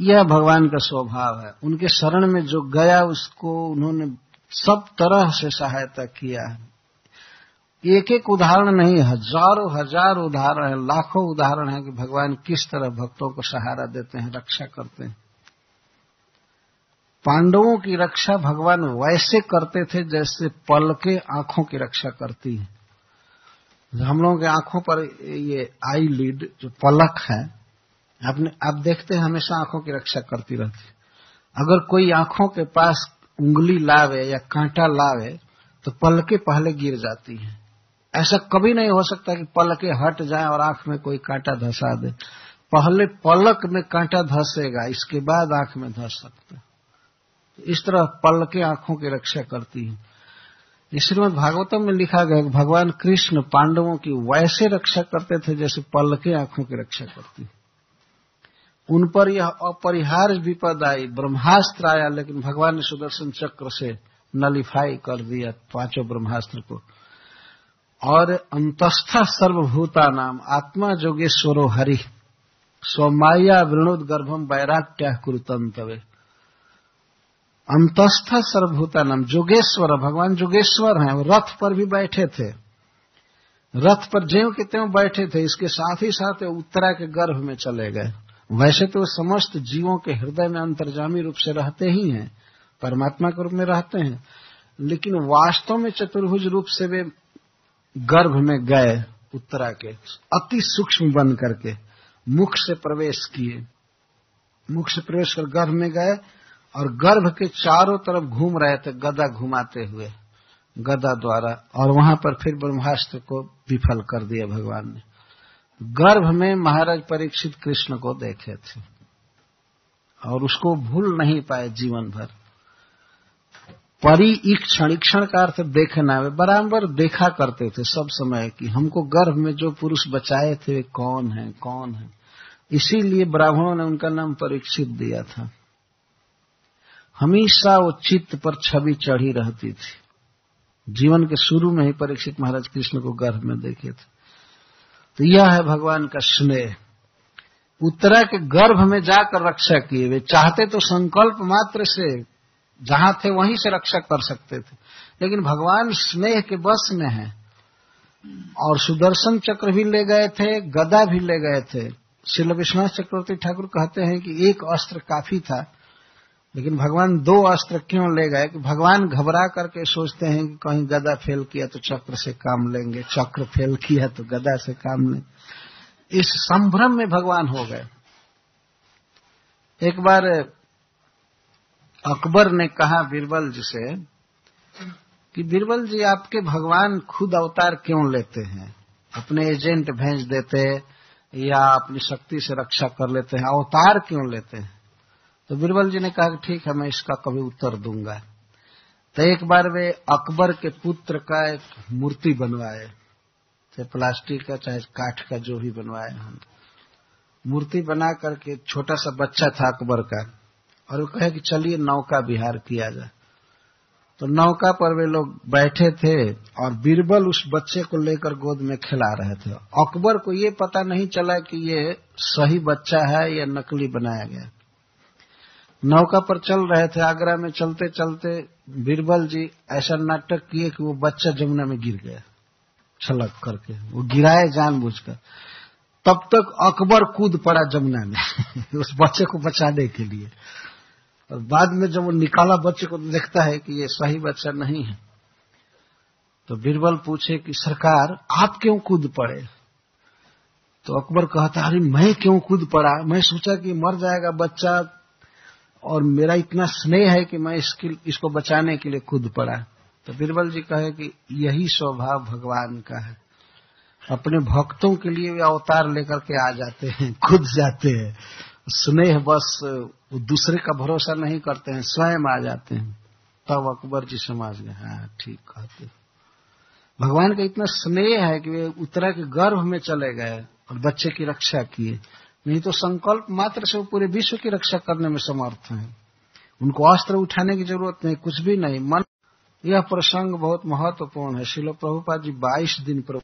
यह भगवान का स्वभाव है। उनके शरण में जो गया, उसको उन्होंने सब तरह से सहायता किया है। एक एक उदाहरण नहीं, हज़ारों, हज़ार उदाहरण है, लाखों उदाहरण है कि भगवान किस तरह भक्तों को सहारा देते हैं, रक्षा करते हैं। पांडवों की रक्षा भगवान वैसे करते थे जैसे पल के आँखों की रक्षा करती है। हम लोगों के आँखों पर ये आई लीड जो पलक है आपने आप देखते हैं, हमेशा आँखों की रक्षा करती रहती अगर कोई आँखों के पास उंगली लावे या कांटा लावे तो पलके पहले गिर जाती है। ऐसा कभी नहीं हो सकता कि पलके हट जाए और आँख में कोई कांटा धसा दे। पहले पलक में कांटा धसेगा, इसके बाद आँख में धस सकता है। इस तरह पलके आँखों की रक्षा करती है। श्रीमद भागवतम में लिखा गया कि भगवान कृष्ण पांडवों की वैसे रक्षा करते थे जैसे पलके आँखों की रक्षा करती उन पर यह अपरिहार्य विपद आई, ब्रह्मास्त्र आया, लेकिन भगवान ने सुदर्शन चक्र से नलिफाई कर दिया पाँचों ब्रह्मास्त्र को। और अंतस्थ सर्वभूता नाम, आत्मा जोगेश्वरो हरि स्वमाया वृणोद गर्भम वैराग्य कुरुतंतवे। अंतस्थ सर्वभूता नाम, जोगेश्वर, भगवान जोगेश्वर हैं रथ पर भी बैठे थे। रथ पर ज्यो के त्यों बैठे थे, इसके साथ ही साथ उत्तरा के गर्भ में चले गए। वैसे तो समस्त जीवों के हृदय में अंतर्जामी रूप से रहते ही हैं, परमात्मा के रूप में रहते हैं, लेकिन वास्तव में चतुर्भुज रूप से वे गर्भ में गए उत्तरा के, अति सूक्ष्म बन करके मुख से प्रवेश किए। मुख से प्रवेश कर गर्भ में गए और गर्भ के चारों तरफ़ घूम रहे थे, गदा घुमाते हुए, गदा द्वारा, और वहाँ पर फिर ब्रह्मास्त्र को विफल कर दिया भगवान ने। गर्भ में महाराज परीक्षित कृष्ण को देखे थे और उसको भूल नहीं पाए जीवन भर। परी क्षण क्षण का अर्थ देखना वे बराबर देखा करते थे सब समय कि हमको गर्भ में जो पुरुष बचाए थे वे कौन है कौन है। इसीलिए ब्राह्मणों ने उनका नाम परीक्षित दिया था। हमेशा वो चित्त पर छवि चढ़ी रहती थी। जीवन के शुरू में ही परीक्षित महाराज कृष्ण को गर्भ में देखे थे। तो यह है भगवान का स्नेह। उत्तरा के गर्भ में जाकर रक्षा किए। वे चाहते तो संकल्प मात्र से जहाँ थे वहीं से रक्षा कर सकते थे। लेकिन भगवान स्नेह के बस में है। और सुदर्शन चक्र भी ले गए थे, गदा भी ले गए थे। श्री विश्वनाथ चक्रवर्ती ठाकुर कहते हैं कि एक अस्त्र काफ़ी था। लेकिन भगवान दो अस्त्र क्यों ले गए? कि भगवान घबरा करके सोचते हैं कि कहीं गदा फेल किया तो चक्र से काम लेंगे, चक्र फेल किया तो गदा से काम लेंगे इस संभ्रम में भगवान हो गए। एक बार अकबर ने कहा बीरबल जी से कि बीरबल जी, आपके भगवान खुद अवतार क्यों लेते हैं? अपने एजेंट भेज देते या अपनी शक्ति से रक्षा कर लेते हैं? अवतार क्यों लेते हैं? तो बीरबल जी ने कहा ठीक है, मैं इसका कभी उत्तर दूँगा। तो एक बार वे अकबर के पुत्र का एक मूर्ति बनवाए। चाहे प्लास्टिक का, चाहे काठ का, जो भी बनवाए हम। मूर्ति बना करके छोटा सा बच्चा था अकबर का। और वो कहे कि चलिए नौका विहार किया जाए। तो नौका पर वे लोग बैठे थे और बीरबल उस बच्चे को लेकर गोद में खिला रहे थे। अकबर को ये पता नहीं चला कि ये सही बच्चा है या नकली बनाया गया। नौका पर चल रहे थे, आगरा में चलते चलते बीरबल जी ऐसा नाटक किए कि वो बच्चा जमुना में गिर गया, छलक करके। वो गिराए जानबूझकर। तब तक अकबर कूद पड़ा जमुना में, उस बच्चे को बचाने के लिए। और बाद में जब वो निकाला, बच्चे को देखता है कि ये सही बच्चा नहीं है। तो बीरबल पूछे कि, सरकार, आप क्यों कूद पड़े? तो अकबर कहता, अरे, मैं क्यों कूद पड़ा? मैं सोचा कि मर जाएगा बच्चा और मेरा इतना स्नेह है कि मैं इसके, इसको बचाने के लिए खुद पड़ा तो बीरबल जी कहे कि यही स्वभाव भगवान का है। अपने भक्तों के लिए वे अवतार लेकर के आ जाते हैं, खुद जाते हैं। स्नेह बस, वो दूसरे का भरोसा नहीं करते हैं, स्वयं आ जाते हैं। तब अकबर जी समझ गए हाँ ठीक कहते भगवान का इतना स्नेह है कि वे उत्तरा के गर्भ में चले गए और बच्चे की रक्षा किए। नहीं तो संकल्प मात्र से वो पूरे विश्व की रक्षा करने में समर्थ हैं। उनको अस्त्र उठाने की ज़रूरत नहीं, कुछ भी नहीं। मन, यह प्रसंग बहुत महत्वपूर्ण है। शिलो प्रभुपा जी 22 दिन पर